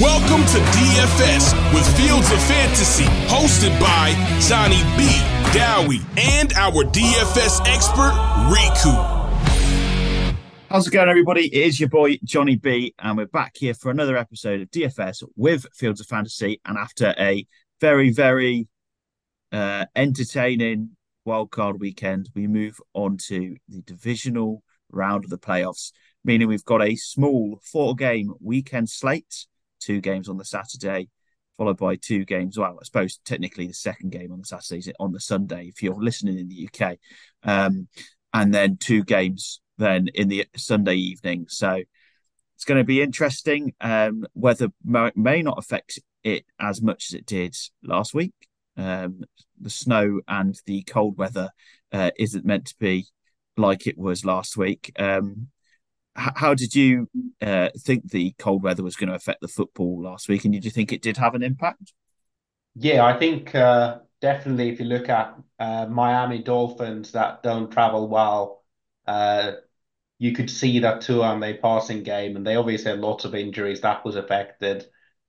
Welcome to DFS with Fields of Fantasy, hosted by Jonny B, Dowie, and our DFS expert, Riku. How's it going, everybody? It is your boy Jonny B, and we're back here for another episode of DFS with Fields of Fantasy. And after a very, very uh, entertaining wildcard weekend, we move on to the divisional round of the playoffs, meaning we've got a small four game weekend slate two games on the Saturday, followed by two games. Well, I suppose technically the second game on the Saturday is on the Sunday if you're listening in the UK, um, and then two games then in the Sunday evening. So it's going to be interesting. Um, weather may, not affect it as much as it did last week. Um, the snow and the cold weather uh, isn't meant to be like it was last week. Um, how did you uh, think the cold weather was going to affect the football last week? And did you think it did have an impact? Yeah, I think uh, definitely if you look at uh, Miami Dolphins that don't travel well, uh, you could see that too on their passing game, and they obviously had lots of injuries that was affected.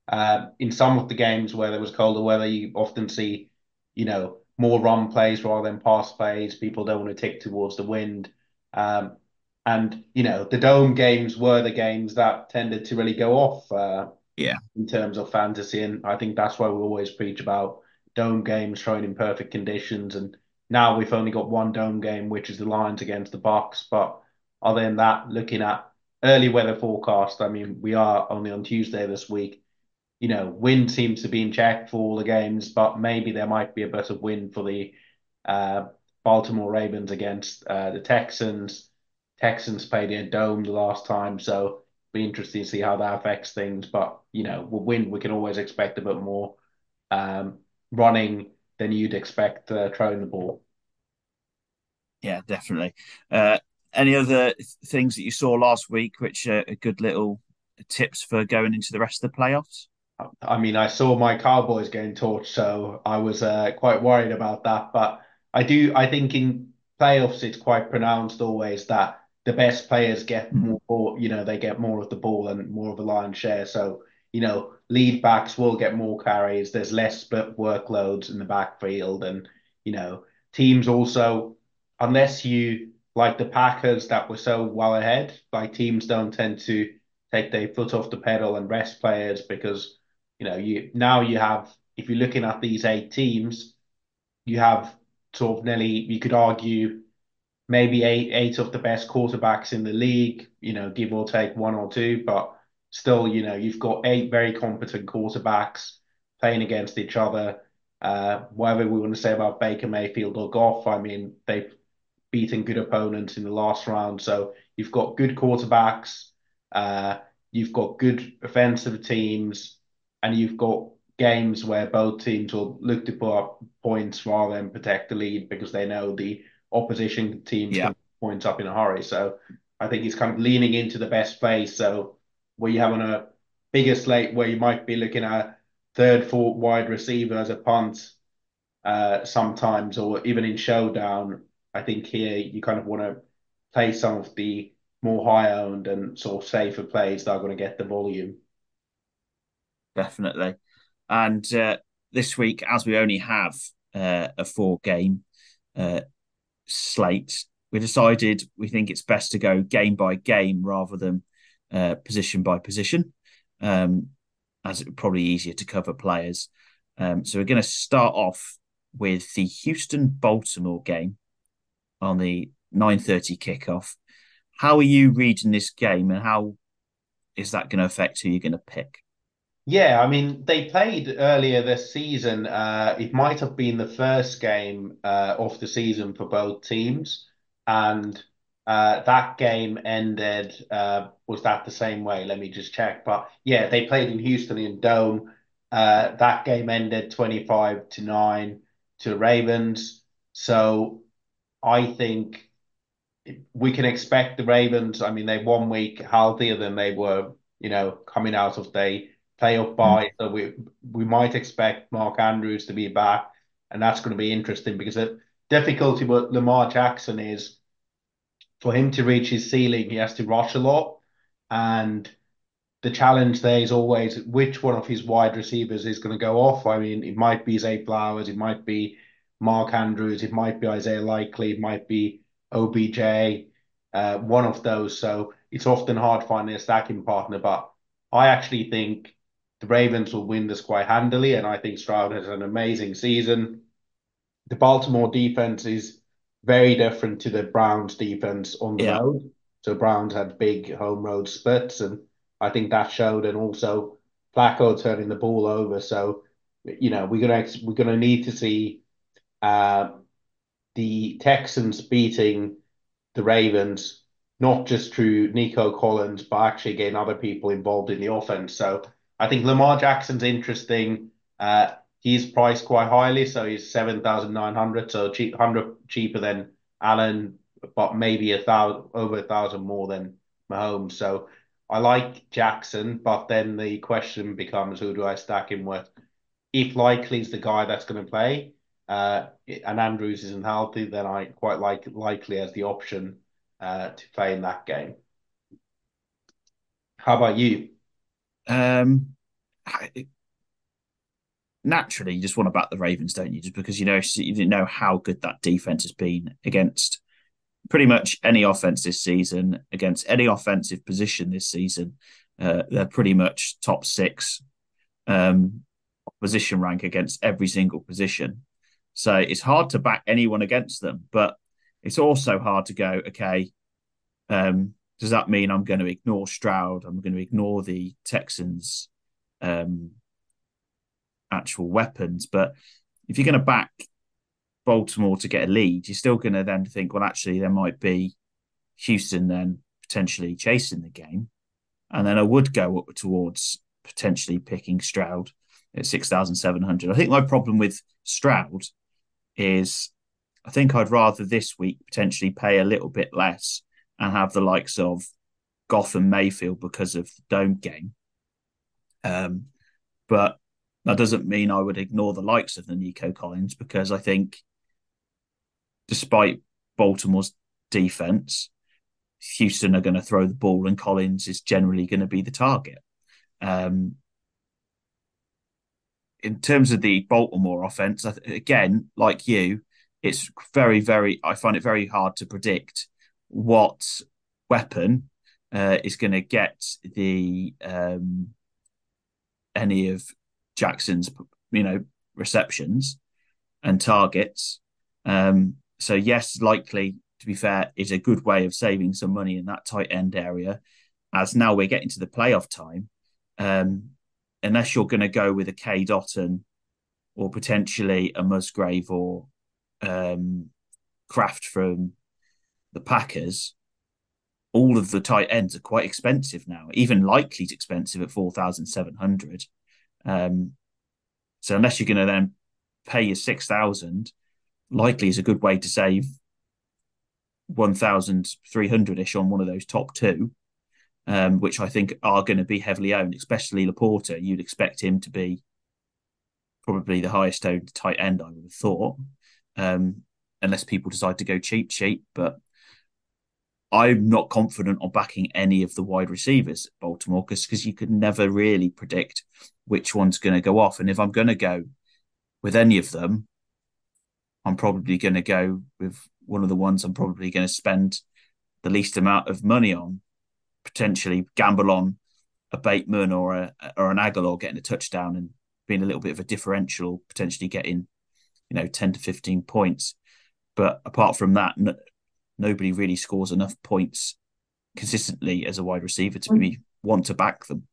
Uh, in some of the games where there was colder weather, you often see, you know, more run plays rather than pass plays. People don't want to take towards the wind. Um, and you know, the dome games were the games that tended to really go off. Uh, yeah. In terms of fantasy, and I think that's why we always preach about dome games thrown in perfect conditions. And now we've only got one dome game, which is the Lions against the Bucs. But other than that, looking at early weather forecast, I mean, we are only on Tuesday this week. You know, wind seems to be in check for all the games, but maybe there might be a bit of wind for the uh, Baltimore Ravens against uh, the Texans. Texans played in a dome the last time, so be interesting to see how that affects things. But you know, with wind, we can always expect a bit more um, running than you'd expect uh, throwing the ball. Yeah, definitely. Uh, any other things that you saw last week, which are good little tips for going into the rest of the playoffs? I mean, I saw my Cowboys getting torched, so I was uh, quite worried about that. But I do, I think in playoffs, it's quite pronounced always that the best players get hmm. more ball, you know, they get more of the ball and more of a lion's share. So, you know, lead backs will get more carries. There's less split workloads in the backfield. And, you know, teams also, unless you like the Packers that were so well ahead, like teams don't tend to take their foot off the pedal and rest players because, you know, you now you have, if you're looking at these eight teams, you have sort of nearly, you could argue maybe eight eight of the best quarterbacks in the league, you know, give or take one or two, but still, you know, you've got eight very competent quarterbacks playing against each other. Uh, whatever we want to say about Baker Mayfield or Goff, I mean, they've beaten good opponents in the last round. So you've got good quarterbacks, uh, you've got good offensive teams, and you've got games where both teams will look to put up points rather than protect the lead because they know the opposition teams yeah. points up in a hurry. So I think he's kind of leaning into the best place. So where you have on a bigger slate where you might be looking at third, fourth wide receiver as a punt uh, sometimes, or even in showdown, I think here you kind of want to play some of the more high owned and sort of safer plays that are going to get the volume. Definitely. And uh, this week, as we only have uh, a four game uh, slate, we decided we think it's best to go game by game rather than uh, position by position, um, as it's probably easier to cover players. Um, so we're going to start off with the Houston Baltimore game on the 9:30 kickoff. How are you reading this game, and how is that going to affect who you're going to pick? Yeah, I mean, they played earlier this season. Uh, it might have been the first game uh, of the season for both teams, and uh, that game ended. Uh, was that the same way? Let me just check. But yeah, they played in Houston in Dome. Uh, that game ended twenty-five to nine to Ravens. So I think we can expect the Ravens. I mean, they're one week healthier than they were, you know, coming out of the playoff bye. So we we might expect Mark Andrews to be back, and that's going to be interesting because the difficulty with Lamar Jackson is for him to reach his ceiling, he has to rush a lot, and the challenge there is always which one of his wide receivers is going to go off. I mean, it might be Zay Flowers, it might be Mark Andrews, it might be Isaiah Likely, it might be OBJ, uh, one of those. So it's often hard finding a stacking partner. But I actually think the Ravens will win this quite handily, and I think Stroud has an amazing season. The Baltimore defense is very different to the Browns defense on the yeah. road. So Browns had big home road splits, and I think that showed. And also Flacco turning the ball over. So you know we're gonna we're gonna need to see uh, the Texans beating the Ravens not just through Nico Collins, but actually getting other people involved in the offense. So I think Lamar Jackson's interesting. Uh, he's priced quite highly, so he's seven thousand nine hundred, so cheap, hundred cheaper than Allen, but maybe a thousand over a thousand more than Mahomes. So I like Jackson, but then the question becomes who do I stack him with? If Likely's the guy that's going to play, uh, and Andrews isn't healthy, then I quite like Likely as the option uh, to play in that game. How about you? Um, naturally, you just want to back the Ravens, don't you? Just because you know you didn't know how good that defense has been against pretty much any offense this season, against any offensive position this season. Uh, they're pretty much top six um, position rank against every single position. So it's hard to back anyone against them, but it's also hard to go, okay, um, does that mean I'm going to ignore Stroud? I'm going to ignore the Texans' um, actual weapons. But if you're going to back Baltimore to get a lead, you're still going to then think, well, actually, there might be Houston then potentially chasing the game. And then I would go up towards potentially picking Stroud at 6,700. I think my problem with Stroud is I think I'd rather this week potentially pay a little bit less and have the likes of Goff and Mayfield because of the dome game. Um, but that doesn't mean I would ignore the likes of the Nico Collins because I think, despite Baltimore's defense, Houston are going to throw the ball and Collins is generally going to be the target. Um, in terms of the Baltimore offense, again, like you, it's very, very, I find it very hard to predict what weapon uh, is going to get the um, any of Jackson's you know receptions and targets. Um, so yes, Likely to be fair is a good way of saving some money in that tight end area. As now we're getting to the playoff time, um, unless you're going to go with a K Cade Otton or potentially a Musgrave or um, Kraft from the Packers, all of the tight ends are quite expensive now. Even Likely's expensive at four thousand seven hundred. Um, so unless you're going to then pay your six thousand, Likely is a good way to save one thousand three hundred ish on one of those top two, um, which I think are going to be heavily owned, especially LaPorta. You'd expect him to be probably the highest owned tight end. I would have thought, um, unless people decide to go cheap, cheap, but I'm not confident on backing any of the wide receivers at Baltimore because you could never really predict which one's going to go off. And if I'm going to go with any of them, I'm probably going to go with one of the ones I'm probably going to spend the least amount of money on, potentially gamble on a Bateman or a or an Agholor getting a touchdown and being a little bit of a differential, potentially getting you know 10 to 15 points. But apart from that, nobody really scores enough points consistently as a wide receiver to be want to back them.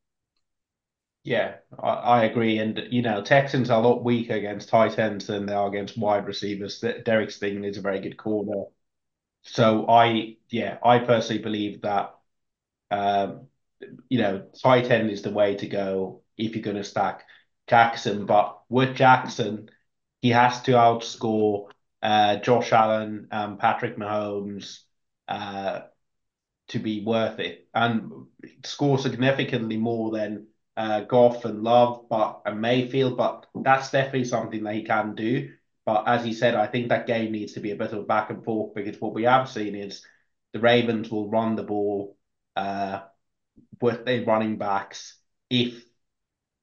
Yeah, I, I, agree. And you know, Texans are a lot weaker against tight ends than they are against wide receivers. Derek Stingley is a very good corner. So I, yeah, I personally believe that, um, you know, tight end is the way to go if you're going to stack Jackson. But with Jackson, he has to outscore uh, Josh Allen and Patrick Mahomes uh, to be worth it and score significantly more than uh, Goff and Love, but and Mayfield. But that's definitely something that he can do. But as he said, I think that game needs to be a bit of a back and forth because what we have seen is the Ravens will run the ball uh, with their running backs if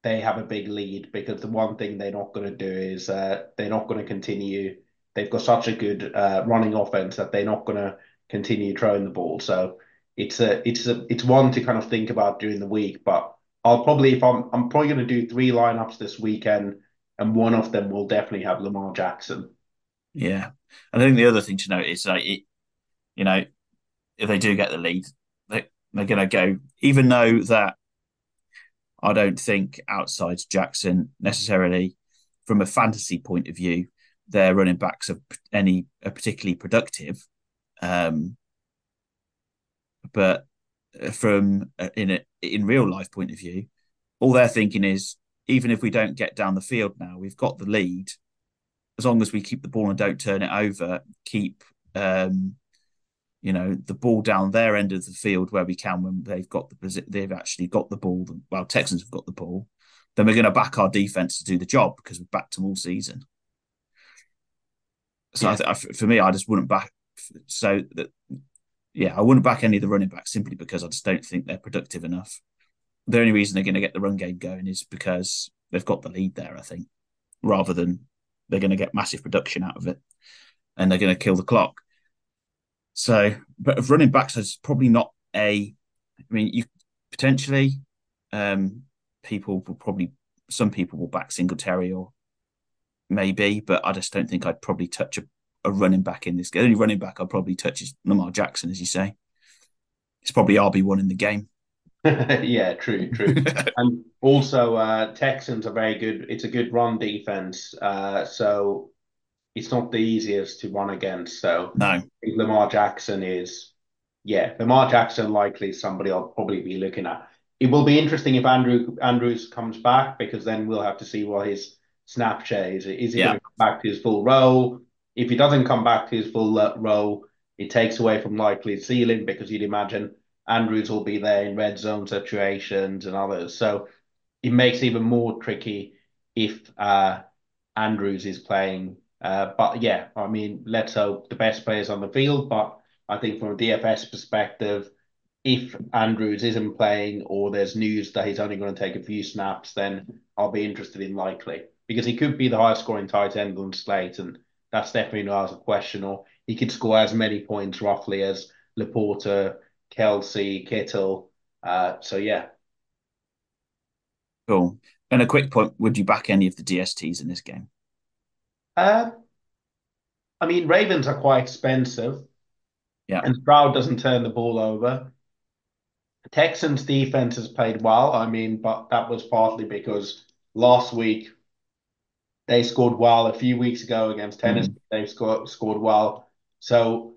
they have a big lead because the one thing they're not going to do is uh, they're not going to continue. They've got such a good uh, running offense that they're not going to continue throwing the ball. So it's a it's a it's one to kind of think about during the week. But I'll probably if I'm I'm probably going to do three lineups this weekend, and one of them will definitely have Lamar Jackson. Yeah, And I think the other thing to note is like it, you know, if they do get the lead, they they're going to go even though that I don't think outside Jackson necessarily from a fantasy point of view, their running backs are any are particularly productive. Um, but from in a in real life point of view, all they're thinking is even if we don't get down the field now, we've got the lead. As long as we keep the ball and don't turn it over, keep um, you know the ball down their end of the field where we can when they've got the they've actually got the ball. Well, Texans have got the ball. Then we're going to back our defense to do the job because we've backed them all season. So yeah. I th- for me, I just wouldn't back. So that yeah, I wouldn't back any of the running backs simply because I just don't think they're productive enough. The only reason they're going to get the run game going is because they've got the lead there. I think, rather than they're going to get massive production out of it, and they're going to kill the clock. So, but of running backs is probably not a. I mean, you potentially um, people will probably some people will back Singletary or maybe, but I just don't think I'd probably touch a, a running back in this. The only running back I'd probably touch is Lamar Jackson, as you say. It's probably RB one in the game. yeah, true, true. and also, uh, Texans are very good. It's a good run defense. Uh, so it's not the easiest to run against. So no, Lamar Jackson is, yeah, Lamar Jackson likely somebody I'll probably be looking at. It will be interesting if Andrew Andrews comes back because then we'll have to see what his snap share is. Is he yeah. going to come back to his full role? If he doesn't come back to his full uh, role, it takes away from Likely ceiling because you'd imagine Andrews will be there in red zone situations and others. So it makes it even more tricky if uh, Andrews is playing uh, but yeah, I mean, let's hope the best players on the field. But I think from a DFS perspective, if Andrews isn't playing or there's news that he's only going to take a few snaps, then I'll be interested in Likely because he could be the highest scoring tight end on the slate, and that's definitely not out of question. Or he could score as many points roughly as LaPorta, Kelsey, Kittle. Uh, so yeah. Cool. And a quick point: Would you back any of the DSTs in this game? Uh, I mean, Ravens are quite expensive. Yeah. And Stroud doesn't turn the ball over. Texans defense has played well. I mean, but that was partly because last week they scored well. A few weeks ago against Tennessee, mm. they scored scored well. So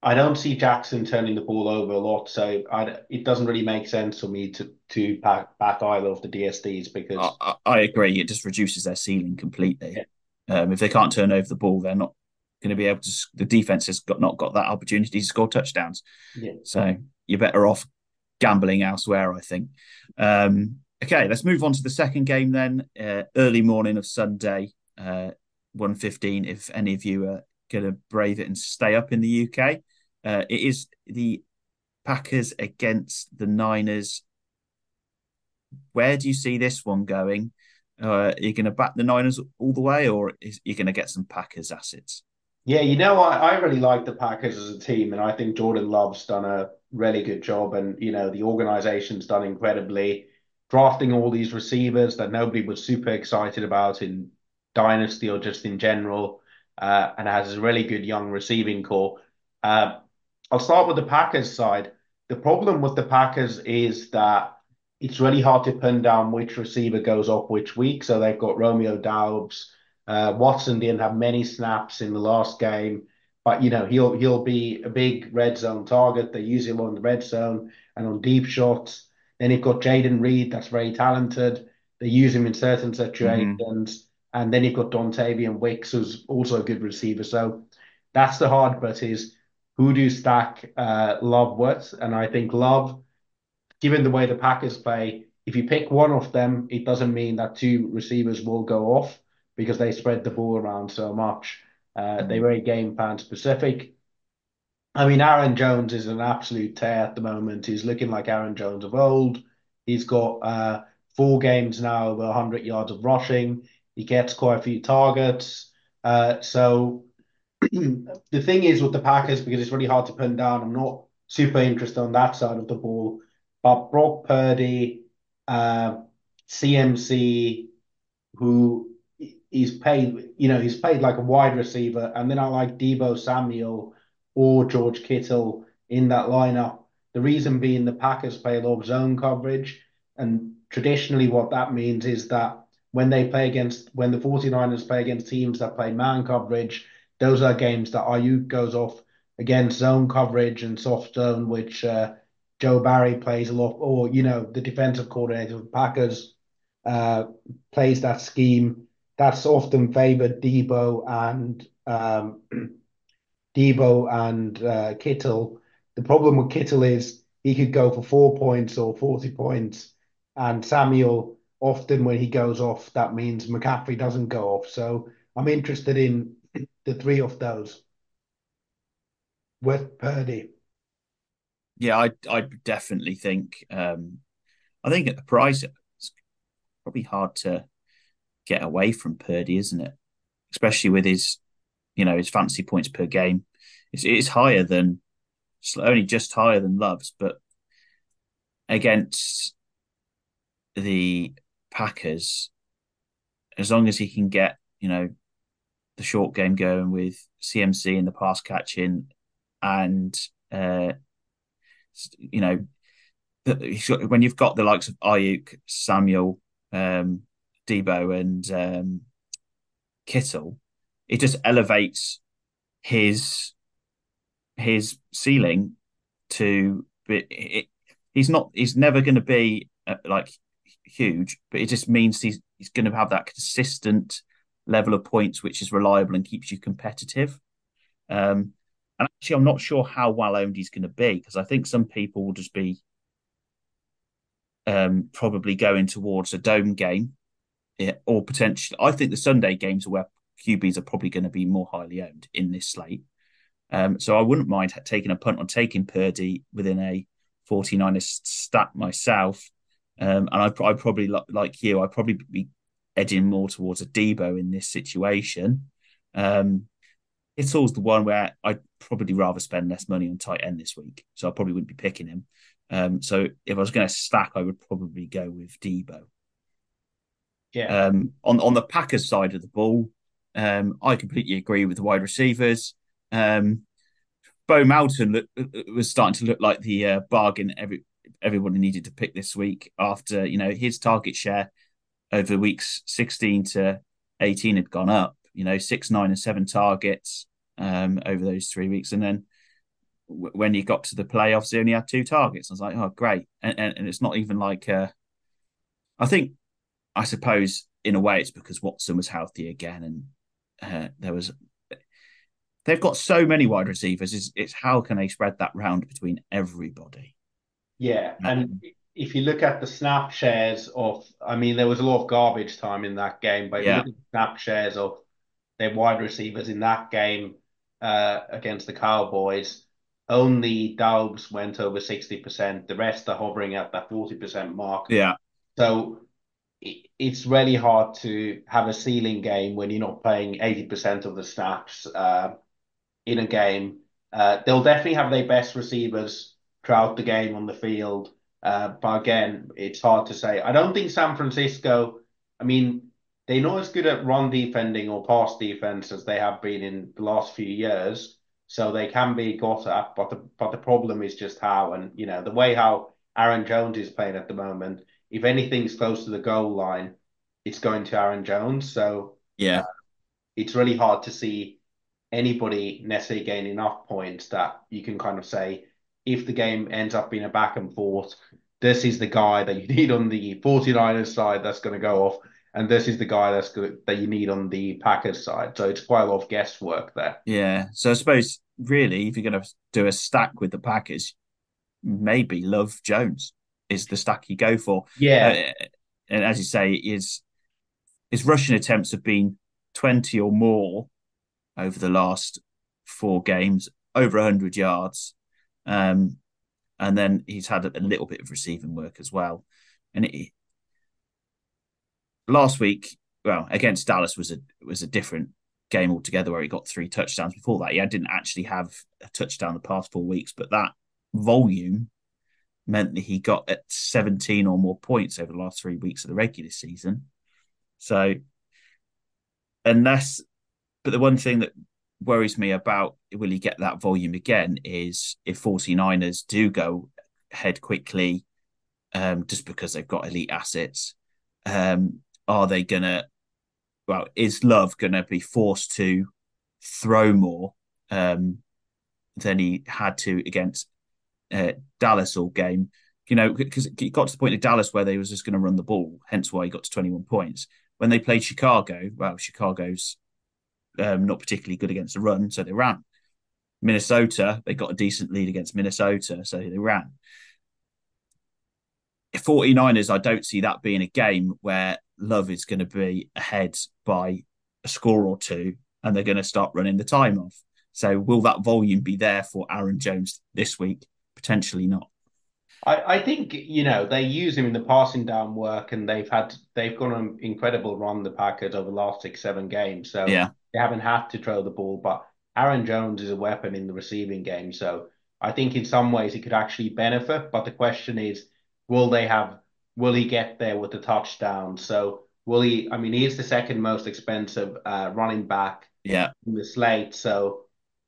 I don't see Jackson turning the ball over a lot. So I, it doesn't really make sense for me to to back back either of the DSTs because I, I agree. It just reduces their ceiling completely. Yeah. Um, if they can't turn over the ball, they're not going to be able to. The defense has got not got that opportunity to score touchdowns. Yeah. So you're better off gambling elsewhere, I think. Um, okay, let's move on to the second game then. Uh, early morning of Sunday, uh, one fifteen. If any of you are going to brave it and stay up in the UK, uh, it is the Packers against the Niners. Where do you see this one going? Uh, are you going to back the Niners all the way, or is you going to get some Packers assets? Yeah, you know, I, I really like the Packers as a team, and I think Jordan Love's done a really good job, and you know the organization's done incredibly, drafting all these receivers that nobody was super excited about in dynasty or just in general, uh, and has a really good young receiving corps. Uh, I'll start with the Packers side. The problem with the Packers is that it's really hard to pin down which receiver goes up which week. So they've got Romeo Doubs. Uh, Watson didn't have many snaps in the last game, but you know he'll he'll be a big red zone target. They use him on the red zone and on deep shots. Then you've got Jayden Reed, that's very talented. They use him in certain situations. Mm-hmm. And then you've got Dontayvion Wicks, who's also a good receiver. So that's the hard part is who do you stack uh, Love with? And I think Love given the way the Packers play, if you pick one of them, it doesn't mean that two receivers will go off because they spread the ball around so much. Uh, mm-hmm. They're very game plan specific. I mean, Aaron Jones is an absolute tear at the moment. He's looking like Aaron Jones of old. He's got uh, four games now over 100 yards of rushing. He gets quite a few targets. Uh, so the thing is with the Packers, because it's really hard to pin down, I'm not super interested on that side of the ball. But Brock Purdy, uh, CMC, who he's paid, you know, he's paid like a wide receiver, and then I like Deebo Samuel or George Kittle in that lineup. The reason being the Packers play a lot of zone coverage, and traditionally what that means is that when they play against when the 49ers play against teams that play man coverage, those are games that Aiyuk goes off against zone coverage and soft zone, which uh, Joe Barry plays a lot, or you know the defensive coordinator of the Packers uh, plays that scheme. That's often favored Deebo and um, Deebo and uh, Kittle. The problem with Kittle is he could go for four points or 40 points, and Samuel often when he goes off, that means McCaffrey doesn't go off. So I'm interested in the three of those with Purdy. Yeah, I I definitely think um, I think at the price it's probably hard to get away from Purdy, isn't it? Especially with his you know his fantasy points per game. It's it's higher than only just higher than Love's, but against the Packers, as long as he can get you know the short game going with CMC and the pass catching, and uh, you know when you've got the likes of Aiyuk, Samuel, um, Deebo, and um, Kittle, it just elevates his his ceiling to be, he's not he's never going to be uh, like huge but it just means he's he's going to have that consistent level of points which is reliable and keeps you competitive. Um and actually i'm not sure how well owned he's going to be because i think some people will just be um probably going towards a dome game or potentially i think the sunday games are where qbs are probably going to be more highly owned in this slate um, so I wouldn't mind taking a punt on taking Purdy within a 49ers stat myself. Um, and I'd, I'd probably, like you, I'd probably be edging more towards a Deebo in this situation. Um, it's always the one where I'd probably rather spend less money on tight end this week. So I probably wouldn't be picking him. Um, so if I was going to stack, I would probably go with Deebo. Yeah. Um, on on the Packers side of the ball, um, I completely agree with the wide receivers. Um, Bo Melton look, was starting to look like the uh, bargain every everybody needed to pick this week after you know his target share over weeks 16 to 18 had gone up you know six nine and seven targets um, over those three weeks. And then w- when he got to the playoffs he only had two targets. I was like oh great. And, and, and it's not even like uh, i think i suppose in a way it's because watson was healthy again and uh, there was they've got so many wide receivers. It's, it's how can they spread that round between everybody? Yeah, and if you look at the snap shares of, I mean, there was a lot of garbage time in that game, but yeah. you look at the snap shares of their wide receivers in that game uh, against the Cowboys, only Doubs went over 60%. The rest are hovering at that 40% mark. Yeah. So it's really hard to have a ceiling game when you're not playing 80% of the snaps. Uh, in a game. Uh, they'll definitely have their best receivers throughout the game on the field. Uh, but again, it's hard to say. I don't think San Francisco, I mean, they're not as good at run defending or pass defense as they have been in the last few years. So they can be got at, but the but the problem is just how and you know the way how Aaron Jones is playing at the moment. If anything's close to the goal line, it's going to Aaron Jones. So yeah, uh, it's really hard to see anybody necessarily gain enough points that you can kind of say if the game ends up being a back and forth, this is the guy that you need on the 49ers side that's going to go off, and this is the guy that's good that you need on the Packers side. So it's quite a lot of guesswork there. Yeah. So I suppose really, if you're going to do a stack with the Packers, maybe Love Jones is the stack you go for. Yeah. Uh, and as you say, his his rushing attempts have been 20 or more over the last four games. over 100 yards. Um, and then he's had a, a, little bit of receiving work as well. And it, last week, well, against Dallas was a was a different game altogether where he got three touchdowns. Before that, he didn't actually have a touchdown the past four weeks, but that volume meant that he got at 17 or more points over the last three weeks of the regular season. So, unless, but the one thing that worries me about will he get that volume again is if 49ers do go head quickly, um, just because they've got elite assets, um, are they going to, well, is Love going to be forced to throw more um, than he had to against uh, Dallas all game. You know, because it got to the point of Dallas where they was just going to run the ball, hence why he got to 21 points. When they played Chicago, well, Chicago's um, not particularly good against the run, so they ran. Minnesota, they got a decent lead against Minnesota, so they ran. 49ers, I don't see that being a game where Love is going to be ahead by a score or two and they're going to start running the time off. So, will that volume be there for Aaron Jones this week? Potentially not. I, I think you know they use him in the passing down work, and they've had they've gone an incredible run the Packers over the last six seven games. So yeah, they haven't had to throw the ball, but Aaron Jones is a weapon in the receiving game. So I think in some ways he could actually benefit. But the question is, will they have? Will he get there with the touchdown? So will he? I mean, he is the second most expensive uh, running back. Yeah. In the slate, so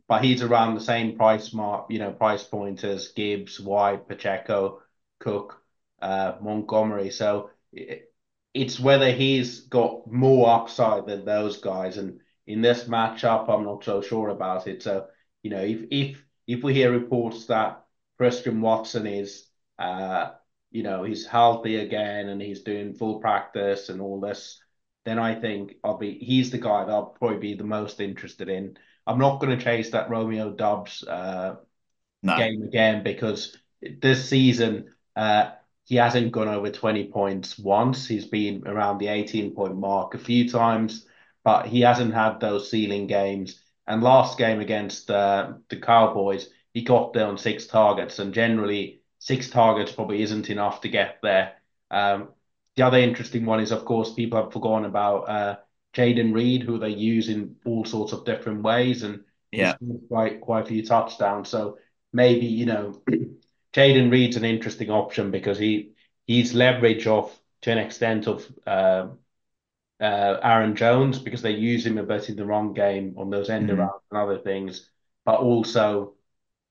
but he's around the same price mark, you know, price point as Gibbs, White, Pacheco, Cook, uh, Montgomery. So it, it's whether he's got more upside than those guys. And in this matchup, I'm not so sure about it. So, you know, if if if we hear reports that Christian Watson is, uh, you know, he's healthy again and he's doing full practice and all this, then I think I'll be he's the guy that I'll probably be the most interested in. I'm not going to chase that Romeo Doubs uh, no. game again because this season uh, he hasn't gone over 20 points once. He's been around the 18 point mark a few times, but he hasn't had those ceiling games. And last game against uh, the Cowboys, he got there on six targets, and generally six targets probably isn't enough to get there. Um, the other interesting one is, of course, people have forgotten about Jayden Reed, who they use in all sorts of different ways, and yeah, quite quite a few touchdowns. So maybe you know, Jayden Reed's an interesting option because he he's leverage off to an extent of uh, uh, Aaron Jones because they use him a bit in the wrong game on those end mm-hmm. arounds and other things, but also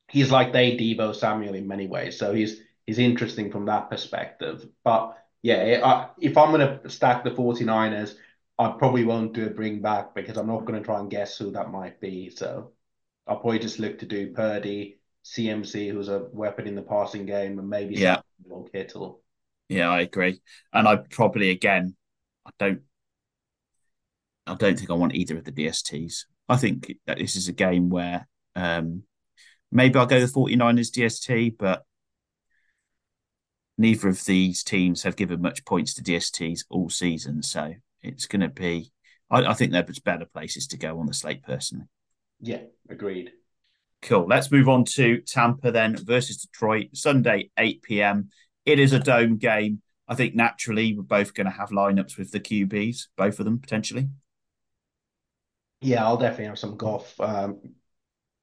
he's like they Deebo Samuel in many ways. So he's he's interesting from that perspective. But yeah, I, if I'm going to stack the 49ers, I probably won't do a bring back because I'm not going to try and guess who that might be. So I'll probably just look to do Purdy, CMC, who's a weapon in the passing game, and maybe yeah, or Kittle. Yeah, I agree. And I probably again, I don't, I don't think I want either of the DSTs. I think that this is a game where um, maybe I'll go the 49ers DST, but neither of these teams have given much points to DSTs all season. So it's going to be. I, I think there's better places to go on the slate personally. Yeah, agreed. Cool. Let's move on to Tampa then versus Detroit Sunday 8 p.m. It is a dome game. I think naturally we're both going to have lineups with the QBs, both of them potentially. Yeah, I'll definitely have some Goff. Um,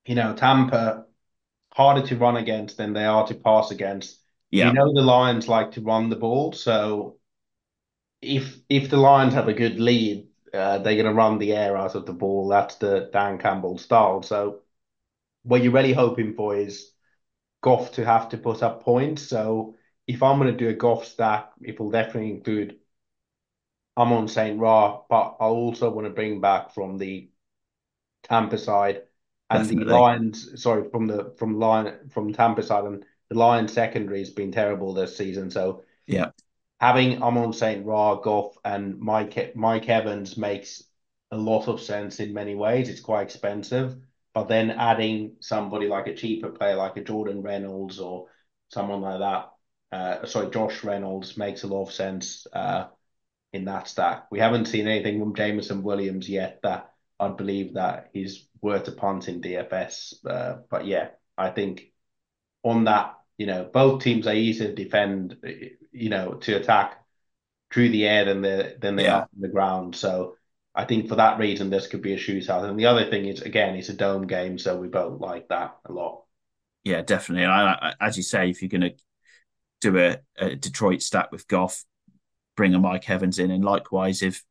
you know, Tampa harder to run against than they are to pass against. Yeah. You know the Lions like to run the ball, so if if the Lions have a good lead, uh, they're going to run the air out of the ball. That's the Dan Campbell style. So what you're really hoping for is Goff to have to put up points. So if I'm going to do a Goff stack, it will definitely include I'm on St. Ra, but I also want to bring back from the Tampa side and definitely. the Lions. Sorry, from the from line from Tampa side and the Lions secondary has been terrible this season. So yeah, having Amon St. Ra, Goff, and Mike Mike Evans makes a lot of sense in many ways. It's quite expensive, but then adding somebody like a cheaper player like a Jordan Reynolds or someone like that, uh, sorry, Josh Reynolds makes a lot of sense uh, in that stack. We haven't seen anything from Jameson Williams yet that I'd believe that he's worth a punt in DFS. Uh, but yeah, I think on that, you know, both teams are easier to defend, you know, to attack through the air than they than they yeah. are on the ground. So I think for that reason, this could be a shootout. And the other thing is, again, it's a dome game, so we both like that a lot. Yeah, definitely. I, as you say, if you're going to do a, a, Detroit stack with Goff, bring a Mike Evans in, and likewise, if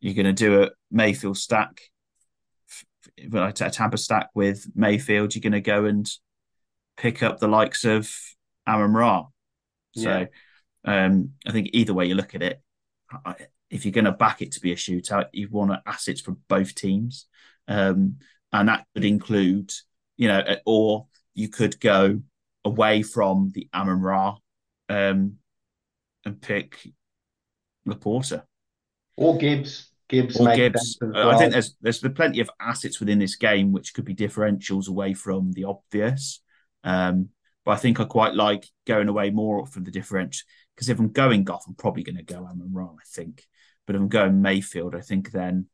you're going to do a Mayfield stack, a Tampa stack with Mayfield, you're going to go and pick up the likes of Amon Ra. So yeah. Um, I think either way you look at it, if you're going to back it to be a shootout, you want assets from both teams, um, and that could include, you know, or you could go away from the Amon Ra um, and pick LaPorta or Gibbs. Gibbs, or Gibbs. Well. I think there's there's plenty of assets within this game which could be differentials away from the obvious. Um, but I think I quite like going away more from the differential because if I'm going Goff, I'm probably going to go Amon Ra. I think, but if I'm going Mayfield, I think then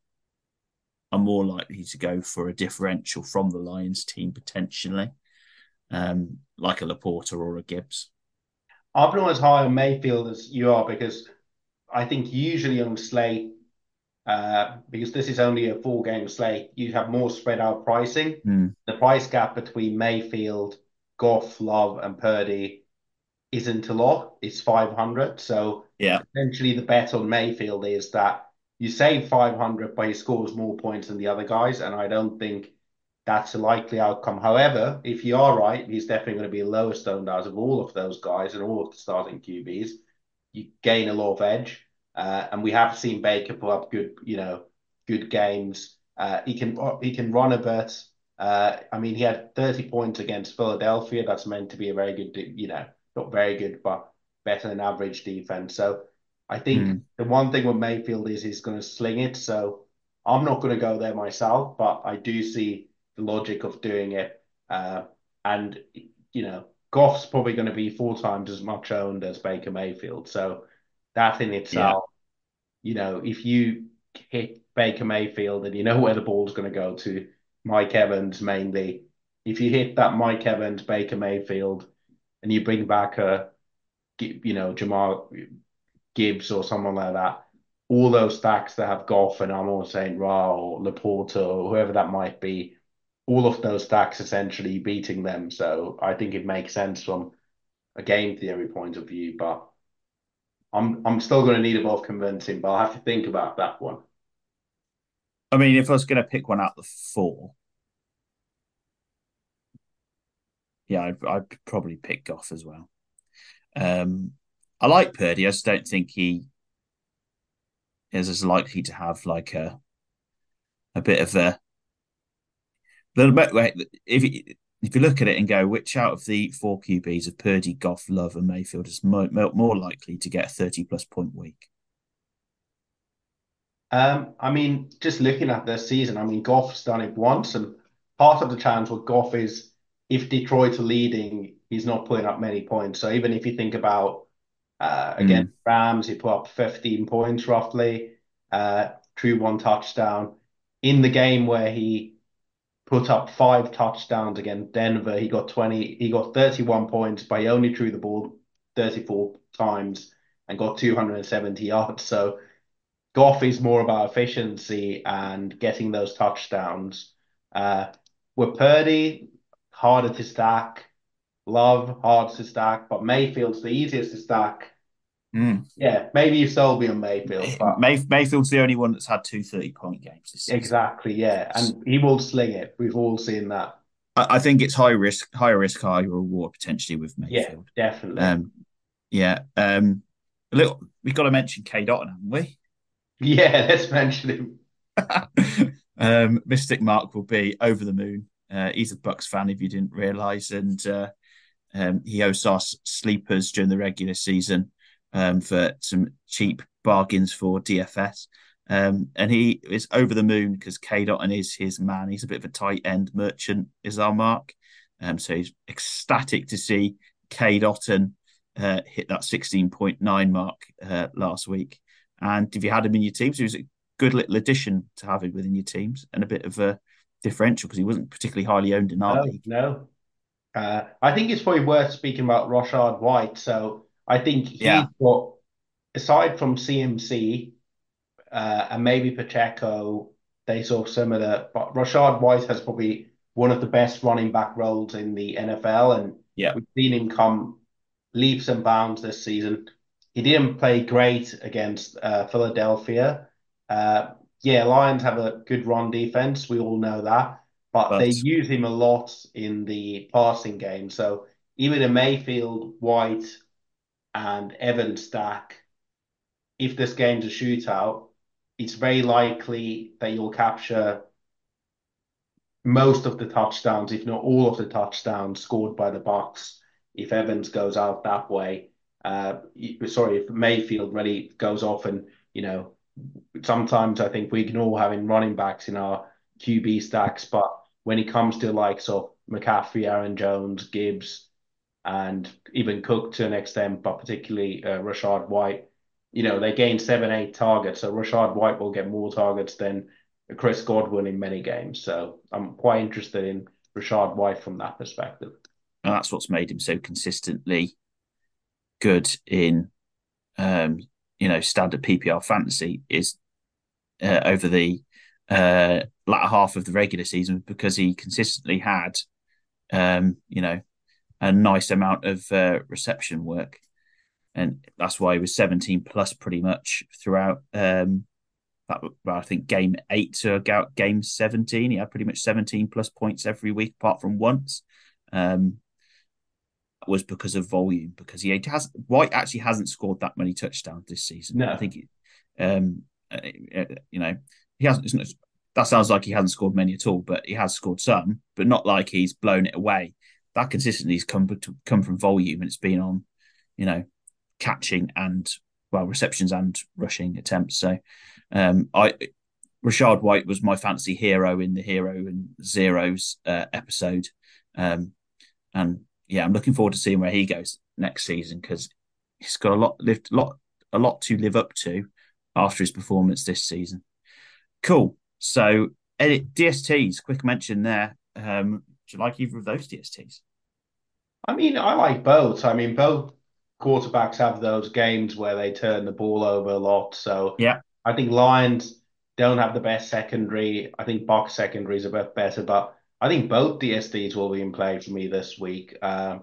I'm more likely to go for a differential from the Lions team potentially, um, like a LaPorta or a Gibbs. I'm not as high on Mayfield as you are because I think usually on slate, uh, because this is only a four game slate, you have more spread out pricing. Mm. The price gap between Mayfield, Goff, Love, and Purdy isn't a lot. It's 500. So yeah, essentially the bet on Mayfield is that you save 500, but he scores more points than the other guys. And I don't think that's a likely outcome. However, if you are right, he's definitely going to be the lowest owned out of all of those guys and all of the starting QBs. You gain a lot of edge, uh, and we have seen Baker pull up good, you know, good games. Uh, he can he can run a bit. Uh, I mean, he had 30 points against Philadelphia. That's meant to be a very good, you know, not very good, but better than average defense. So I think mm. the one thing with Mayfield is he's going to sling it. So I'm not going to go there myself, but I do see the logic of doing it. Uh, and, you know, Goff's probably going to be four times as much owned as Baker Mayfield. So that in itself, yeah. you know, if you hit Baker Mayfield and you know where the ball's going to go to, Mike Evans mainly, if you hit that Mike Evans, Baker Mayfield, and you bring back a, you know, Jamal Gibbs or someone like that, all those stacks that have Goff and Amon St. Ra or LaPorta or whoever that might be, all of those stacks essentially beating them. So I think it makes sense from a game theory point of view, but I'm I'm still going to need a bit of convincing, but I'll have to think about that one. I mean, if I was going to pick one out of the four, yeah, I'd, I'd probably pick Goff as well. Um, I like Purdy. I just don't think he is as likely to have like a a bit of a little bit. If you, if you look at it and go, which out of the four QBs of Purdy, Goff, Love, and Mayfield is more, more likely to get a thirty plus point week? Um, I mean, just looking at this season, I mean, Goff's done it once, and part of the challenge with Goff is if Detroit are leading, he's not putting up many points. So even if you think about uh, against mm. Rams, he put up 15 points roughly, uh, through one touchdown. In the game where he put up five touchdowns against Denver, he got 20, he got 31 points, but he only threw the ball 34 times and got 270 yards. So Goff is more about efficiency and getting those touchdowns. Uh, with Purdy, harder to stack. Love, hard to stack, but Mayfield's the easiest to stack. Mm. Yeah, maybe you sold me on Mayfield. But... May- Mayfield's the only one that's had two 30 point games. Exactly, yeah. And he will sling it. We've all seen that. I, I think it's high risk, high risk, high reward potentially with Mayfield. Yeah, definitely. Um, yeah. Um, a little, we've got to mention Cade Otton, haven't we? Yeah, let's mention him. um, Mystic Mark will be over the moon uh, he's a Bucs fan, if you didn't realise, and uh, um, he hosts our sleepers during the regular season um, for some cheap bargains for DFS. Um, and he is over the moon because Cade Otton is his man. He's a bit of a tight end merchant, is our mark. Um, so he's ecstatic to see Cade Otton uh, hit that 16.9 mark uh, last week. And if you had him in your teams, he was a good little addition to have within your teams and a bit of a differential because he wasn't particularly highly owned in our no, league. No, uh, I think it's probably worth speaking about Rachaad White. So I think he's Yeah. got, aside from CMC uh, and maybe Pacheco, they of similar, but Rachaad White has probably one of the best running back roles in the NFL, and Yeah. we've seen him come leaps and bounds this season. He didn't play great against uh, Philadelphia. Uh, yeah, Lions have a good run defense. We all know that, but, But- they use him a lot in the passing game. So even a Mayfield, White, and Evans stack, if this game's a shootout, it's very likely that you'll capture most of the touchdowns, if not all of the touchdowns scored by the Bucs if Evans goes out that way. Uh, sorry, if Mayfield really goes off and, you know, sometimes I think we ignore having running backs in our QB stacks, but when it comes to likes of McCaffrey, Aaron Jones, Gibbs, and even Cook to an extent, but particularly uh, Rachaad White, you know, they gain seven, eight targets. So Rachaad White will get more targets than Chris Godwin in many games. So I'm quite interested in Rachaad White from that perspective. And that's what's made him so consistently good in, um, you know, standard PPR fantasy is uh, over the uh, latter half of the regular season because he consistently had, um, you know, a nice amount of uh, reception work, and that's why he was 17 plus pretty much throughout. Um, that well, I think game eight to game 17, he had pretty much 17 plus points every week, apart from once. Um, was because of volume because he has White actually hasn't scored that many touchdowns this season. No. I think, um, uh, you know, he hasn't. That sounds like he hasn't scored many at all, but he has scored some, but not like he's blown it away. That consistency has come to, come from volume, and it's been on, you know, catching and well receptions and rushing attempts. So, um, I Rachaad White was my fantasy hero in the hero and zeros uh, episode, um, and yeah, I'm looking forward to seeing where he goes next season because he's got a lot lived lot a lot to live up to after his performance this season. Cool. So edit DSTs, quick mention there. Um, do you like either of those DSTs? I mean, I like both. I mean, both quarterbacks have those games where they turn the ball over a lot. So Yeah. I think Lions don't have the best secondary. I think Bucs secondary is a bit better, but I think both DSTs will be in play for me this week. Uh,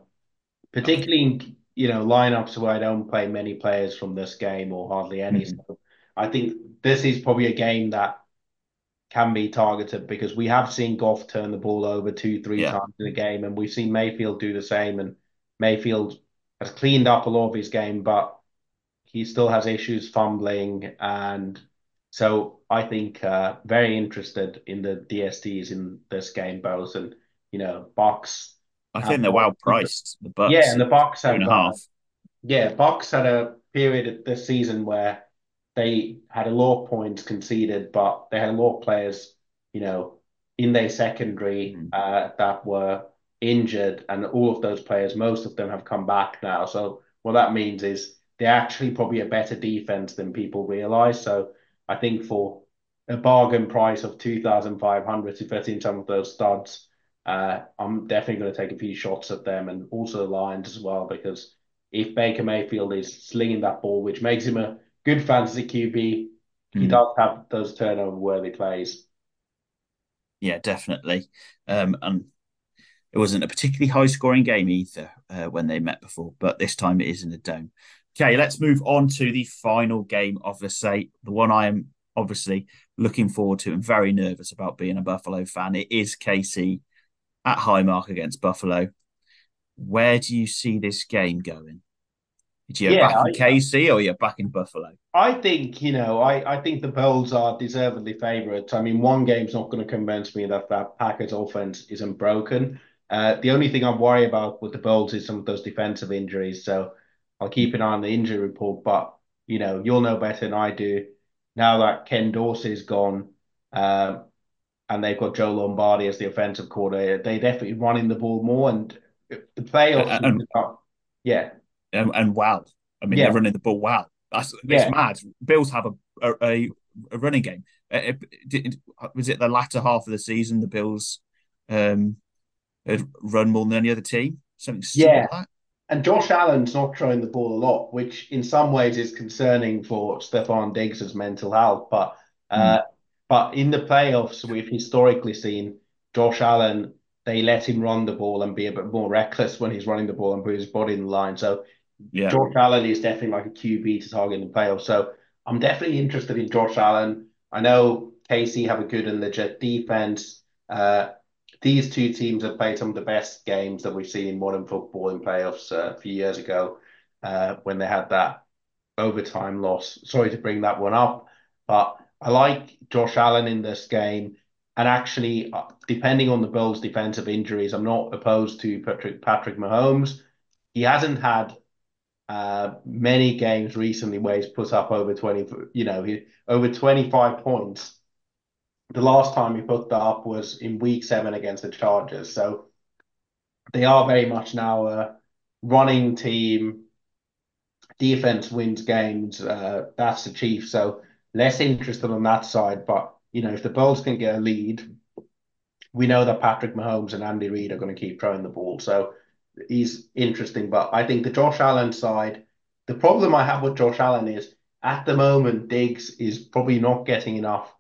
particularly in you know lineups where I don't play many players from this game or hardly any. Mhm. So I think this is probably a game that can be targeted because we have seen Goff turn the ball over two, three Yeah. times in a game, and we've seen Mayfield do the same. And Mayfield has cleaned up a lot of his game, but he still has issues fumbling. And so I think uh, very interested in the DSTs in this game, both. And, you know, Bucs. I think they're well priced. The Bucs, Yeah, and the Bucs have and a uh, half. yeah, Bucs had a period this season where they had a lot of points conceded, but they had a lot of players, you know, in their secondary Mm. uh, that were injured, and all of those players, most of them have come back now. So what that means is they're actually probably a better defense than people realize. So I think for a bargain price of two thousand five hundred to fit in some of those studs, uh, I'm definitely going to take a few shots at them, and also the Lions as well because if Baker Mayfield is slinging that ball, which makes him a good fantasy QB, he Mm. does have those turnover worthy plays. Yeah, definitely. Um, and it wasn't a particularly high scoring game either uh, when they met before, but this time it is in the dome. Okay, let's move on to the final game of the slate, the one I am obviously looking forward to and very nervous about being a Buffalo fan. It is KC at Highmark against Buffalo. Where do you see this game going? Do you Yeah, back in KC or you're back in Buffalo? I think, you know, I, I think the Bills are deservedly favourites. I mean, one game's not going to convince me that that Packers offense isn't broken. Uh, the only thing I worry about with the Bulls is some of those defensive injuries. So I'll keep an eye on the injury report. But, you know, you'll know better than I do. Now that Ken Dorsey's gone, um, and they've got Joe Lombardi as the offensive coordinator, they definitely running the ball more. And the playoffs, Uh, um, yeah, And, and wow, I mean, Yeah. they're running the ball well. That's it's Yeah. mad. Bills have a, a, a running game. Uh, did, was it the latter half of the season the Bills um, had run more than any other team? Something yeah. Like and Josh Allen's not throwing the ball a lot, which in some ways is concerning for Stefon Diggs' mental health. But uh, mm. but in the playoffs, we've historically seen Josh Allen. They let him run the ball and be a bit more reckless when he's running the ball and put his body in the line. So yeah. Josh Allen is definitely like a QB to target in the playoffs. So I'm definitely interested in Josh Allen. I know KC have a good and legit defense. Uh, these two teams have played some of the best games that we've seen in modern football in playoffs uh, a few years ago uh, when they had that overtime loss. Sorry to bring that one up, but I like Josh Allen in this game. And actually, uh, depending on the Bills' defensive injuries, I'm not opposed to Patrick Patrick Mahomes. He hasn't had uh, many games recently where he's put up over 20, you know, he, over 25 points the last time he put that up was in week seven against the Chargers. So they are very much now a running team. Defense wins games. Uh, that's the Chiefs. So less interested on that side. But, you know, if the Bills can get a lead, we know that Patrick Mahomes and Andy Reid are going to keep throwing the ball. So he's interesting. But I think the Josh Allen side, the problem I have with Josh Allen is at the moment, Diggs is probably not getting enough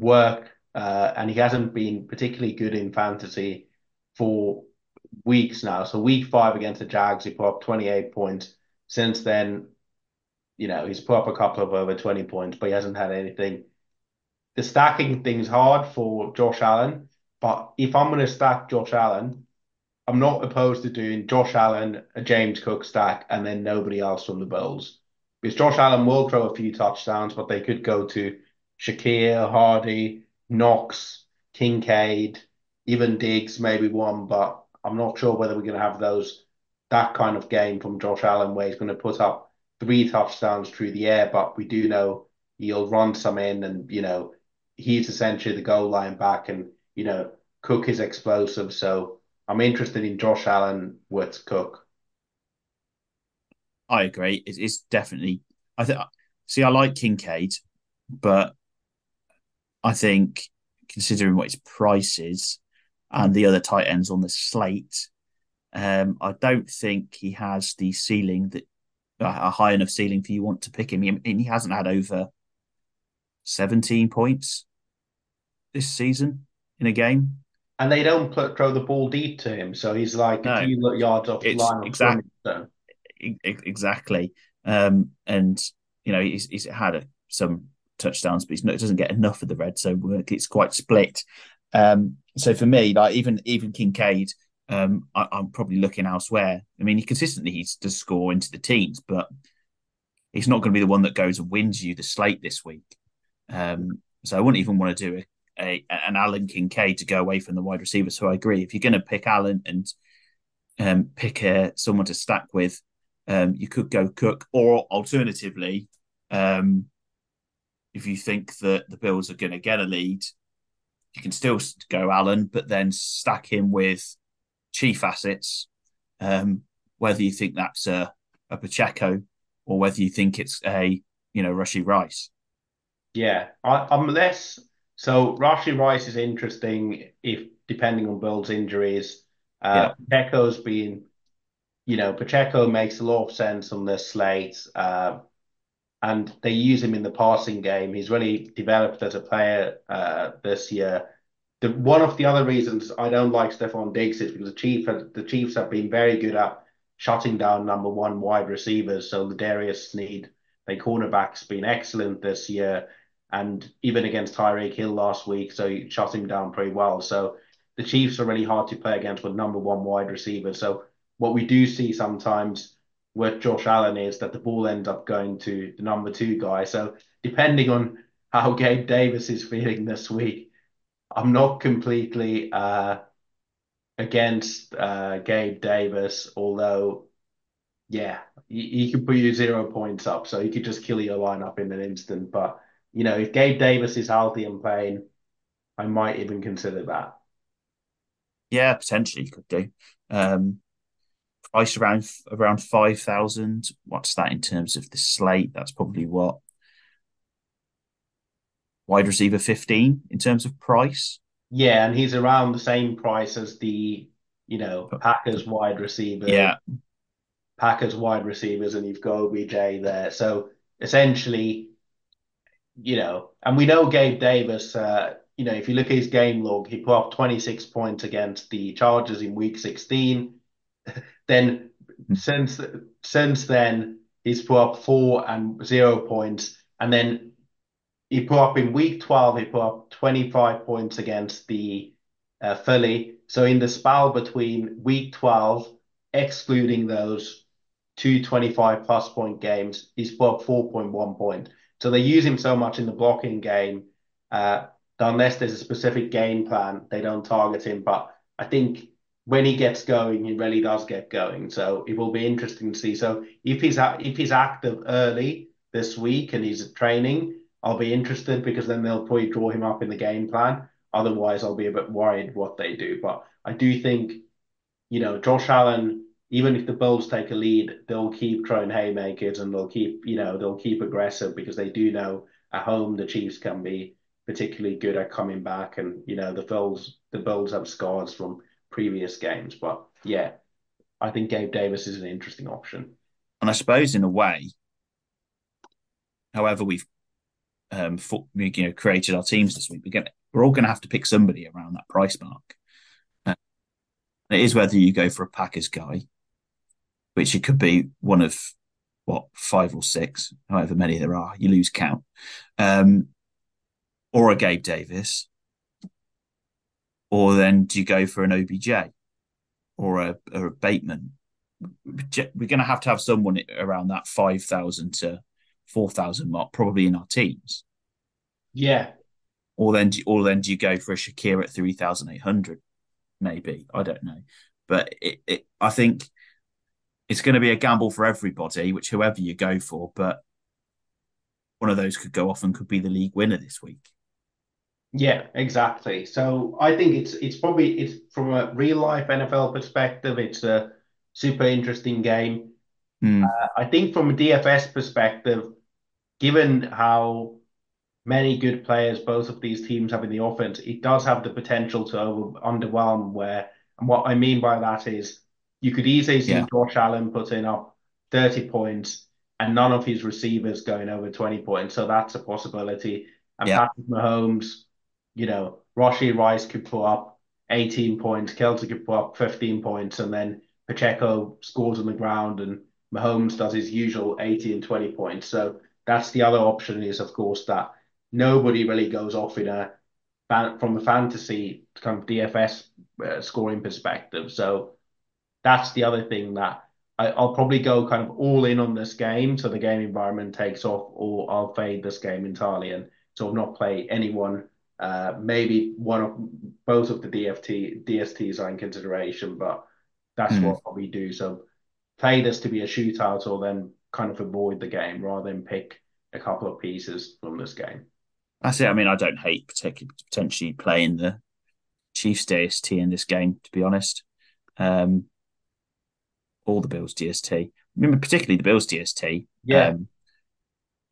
work, uh, and he hasn't been particularly good in fantasy for weeks now. So week five against the Jags, he put up 28 points. Since then, you know, he's put up a couple of over 20 points, but he hasn't had anything. The stacking thing's hard for Josh Allen, but if I'm going to stack Josh Allen, I'm not opposed to doing Josh Allen, a James Cook stack, and then nobody else from the Bills. Because Josh Allen will throw a few touchdowns, but they could go to Shakir, Hardy, Knox, Kincaid, even Diggs, maybe one, but I'm not sure whether we're going to have those that kind of game from Josh Allen where he's going to put up three touchdowns through the air, but we do know he'll run some in and, you know, he's essentially the goal line back and, you know, Cook is explosive. So I'm interested in Josh Allen with Cook. I agree. It's, it's definitely, I think, see, I like Kincaid, but I think considering what his price is and the other tight ends on the slate, um, I don't think he has the ceiling that a high enough ceiling for you want to pick him. He, he hasn't had over 17 points this season in a game. And they don't put, throw the ball deep to him, so he's like no, a few yards off the line. Exactly. Exactly. Um, and you know he's, he's had a, some touchdowns, but not, it doesn't get enough of the red, so it's quite split. Um, so for me, like even even Kincaid, um, I, am probably looking elsewhere. I mean, he consistently he does score into the teens, but he's not going to be the one that goes and wins you the slate this week. Um, so I wouldn't even want to do a, a, an Allen Kincaid to go away from the wide receiver. So I agree. If you're going to pick Allen and um, pick a, someone to stack with, um, you could go Cook, or alternatively, um, if you think that the Bills are going to get a lead, you can still go Allen, but then stack him with chief assets. Um, whether you think that's a, a Pacheco or whether you think it's a you know Rashee Rice. Yeah, I, am less so. Rashee Rice is interesting if depending on Bill's injuries. Uh, yeah. Pacheco's been, you know, Pacheco makes a lot of sense on this slate. Uh, and they use him in the passing game. He's really developed as a player uh, this year. The, one of the other reasons I don't like Stefon Diggs is because the Chiefs the Chiefs have been very good at shutting down number one wide receivers. So the Darius Sneed, their cornerback's been excellent this year, and even against Tyreek Hill last week, so he shut him down pretty well. So the Chiefs are really hard to play against with number one wide receivers. So what we do see sometimes with Josh Allen is that the ball ends up going to the number two guy. So depending on how Gabe Davis is feeling this week, I'm not completely uh, against uh, Gabe Davis, although, yeah, he, he could put you zero points up, so he could just kill your lineup in an instant. But, you know, if Gabe Davis is healthy and playing, I might even consider that. Yeah, potentially you could do. Um, price around around five thousand. What's that in terms of the slate? That's probably what wide receiver 15 in terms of price. Yeah, and he's around the same price as the, you know, Packers wide receiver. Yeah. Packers wide receivers, and you've got OBJ there. So essentially, you know, and we know Gabe Davis, uh, you know, if you look at his game log, he put up 26 points against the Chargers in week 16. Then since since then, he's put up four and zero points. And then he put up in week 12, he put up 25 points against the uh, Philly. So in the spell between week 12, excluding those two 25 plus point games, he's put up 4.1 point. So they use him so much in the blocking game uh, that unless there's a specific game plan, they don't target him. But I think when he gets going, he really does get going. So it will be interesting to see. So if he's if he's active early this week and he's training, I'll be interested because then they'll probably draw him up in the game plan. Otherwise, I'll be a bit worried what they do. But I do think, you know, Josh Allen, even if the Bills take a lead, they'll keep throwing haymakers and they'll keep, you know, they'll keep aggressive because they do know at home the Chiefs can be particularly good at coming back. And, you know, the Bills, the Bills have scars from previous games. But yeah, I think Gabe Davis is an interesting option. And I suppose in a way, however we've um, you know created our teams this week, we're gonna we're all going to have to pick somebody around that price mark. Uh, it is whether you go for a Packers guy, which it could be one of what five or six, however many there are, you lose count, um, or a Gabe Davis, or then do you go for an OBJ or a, or a Bateman? We're going to have to have someone around that 5,000 to 4,000 mark, probably in our teams. Yeah. Or then, do, or then do you go for a Shakir at 3,800? Maybe. I don't know. But it, it, I think it's going to be a gamble for everybody, which whoever you go for. But one of those could go off and could be the league winner this week. Yeah, exactly. So I think it's it's probably it's from a real life NFL perspective, it's a super interesting game. Mm. Uh, I think from a DFS perspective, given how many good players both of these teams have in the offense, it does have the potential to over, underwhelm. Where and what I mean by that is you could easily see yeah. Josh Allen putting up 30 points and none of his receivers going over 20 points. So that's a possibility. And yeah. Patrick Mahomes you know, Rashee Rice could put up 18 points, Kelce could put up 15 points, and then Pacheco scores on the ground and Mahomes does his usual 80 and 20 points. So that's the other option is, of course, that nobody really goes off in a from a fantasy kind of DFS scoring perspective. So that's the other thing that I, will probably go kind of all in on this game so the game environment takes off, or I'll fade this game entirely and sort of not play anyone uh, maybe one of both of the DFT DSTs are in consideration, but that's mm. what we do. So play this to be a shootout, or then kind of avoid the game rather than pick a couple of pieces from this game. That's it. I mean, I don't hate particularly potentially playing the Chiefs DST in this game, to be honest. Um, all the Bills DST. I mean, particularly the Bills DST. Yeah.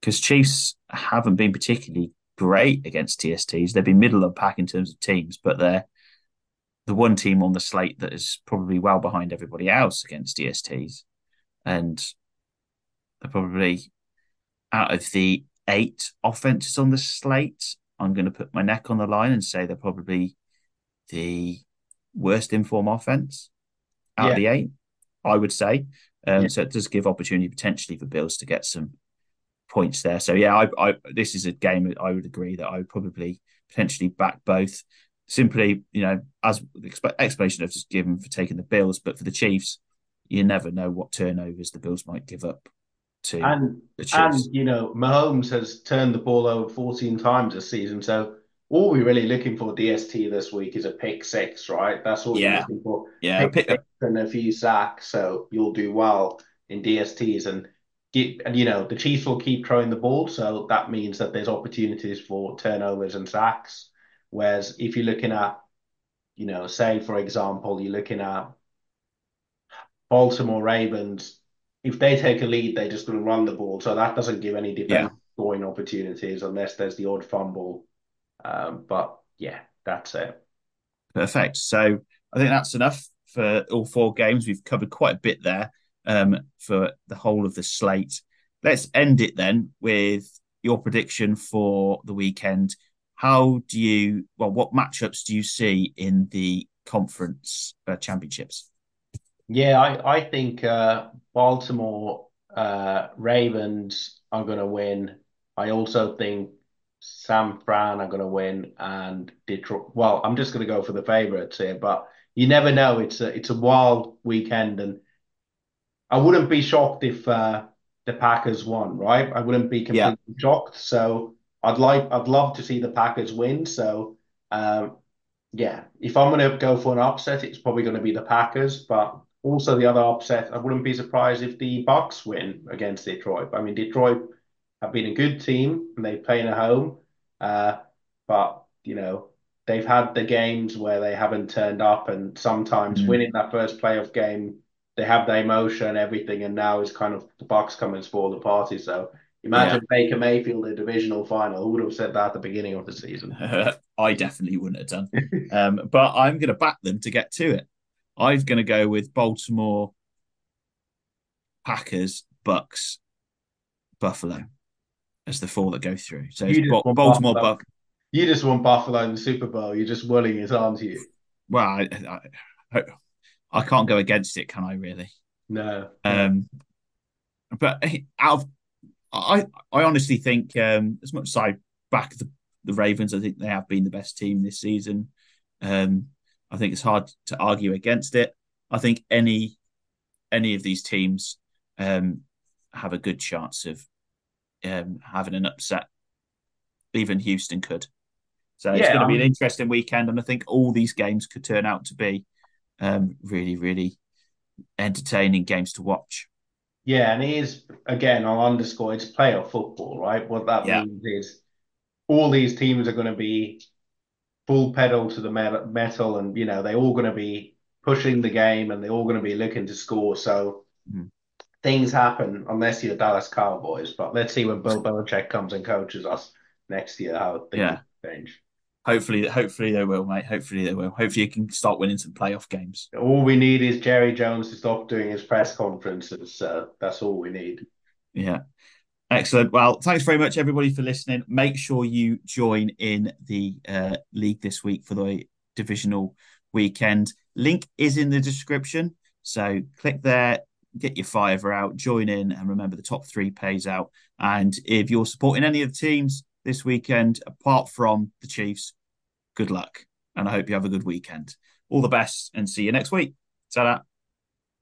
Because um, Chiefs haven't been particularly great against DSTs. They've been middle of the pack in terms of teams, but they're the one team on the slate that is probably well behind everybody else against DSTs. And they're probably out of the eight offenses on the slate, I'm going to put my neck on the line and say they're probably the worst inform offense out yeah. of the eight, I would say. Um, yeah. So it does give opportunity potentially for Bills to get some points there. So yeah, I, I this is a game I would agree that I would probably potentially back both. Simply, you know, as the explanation I've just given for taking the Bills, but for the Chiefs, you never know what turnovers the Bills might give up to and, the Chiefs. And you know, Mahomes has turned the ball over 14 times this season, so all we're really looking for DST this week is a pick six, right? That's all yeah. we're looking for. Yeah, pick, pick and a few sacks, so you'll do well in DSTs. And and you know the Chiefs will keep throwing the ball, so that means that there's opportunities for turnovers and sacks. Whereas if you're looking at, you know, say for example, you're looking at Baltimore Ravens, if they take a lead, they're just going to run the ball, so that doesn't give any defense scoring opportunities unless there's the odd fumble. Um, but yeah, that's it. Perfect. So I think that's enough for all four games. We've covered quite a bit there um, for the whole of the slate. Let's end it then with your prediction for the weekend. How do you, well, what matchups do you see in the conference uh, championships? Yeah, I, I think uh, Baltimore uh, Ravens are going to win. I also think San Fran are going to win, and Detroit. Well, I'm just going to go for the favorites here, but you never know. It's a it's a wild weekend, and I wouldn't be shocked if uh, the Packers won. Right, I wouldn't be completely yeah. shocked. So I'd like I'd love to see the Packers win. So um, yeah, if I'm going to go for an upset, it's probably going to be the Packers, but also the other upset, I wouldn't be surprised if the Bucs win against Detroit. I mean, Detroit have been a good team and they play in a home, uh, but you know they've had the games where they haven't turned up, and sometimes mm. winning that first playoff game, they have the emotion everything, and now it's kind of the Bucs coming to spoil the party. So imagine yeah. Baker Mayfield in the divisional final. Who would have said that at the beginning of the season? I definitely wouldn't have done. um, but I'm going to back them to get to it. I'm going to go with Baltimore, Packers, Bucs, Buffalo as the four that go through. So Baltimore, Baltimore Buck. You just want Buffalo in the Super Bowl. You're just willing it, aren't you? Well, I, I, I can't go against it, can I? Really? No. Um, but out of, I, I honestly think um, as much as I back the, the Ravens, I think they have been the best team this season. Um, I think it's hard to argue against it. I think any any of these teams um, have a good chance of um, having an upset. Even Houston could. So it's yeah, going to be an interesting weekend, and I think all these games could turn out to be um, really, really entertaining games to watch. Yeah, and he is again. I'll underscore it's playoff football, right? What that yeah. means is all these teams are going to be full pedal to the metal, and you know they're all going to be pushing the game, and they're all going to be looking to score. So mm. things happen unless you're Dallas Cowboys. But let's see when Bill Belichick comes and coaches us next year how things yeah. change. Hopefully, hopefully they will, mate. Hopefully they will. Hopefully you can start winning some playoff games. All we need is Jerry Jones to stop doing his press conferences. So that's all we need. Yeah. Excellent. Well, thanks very much, everybody, for listening. Make sure you join in the uh, league this week for the divisional weekend. Link is in the description. So click there, get your fiver out, join in, and remember the top three pays out. And if you're supporting any of the teams this weekend, apart from the Chiefs, good luck. And I hope you have a good weekend. All the best and see you next week. ta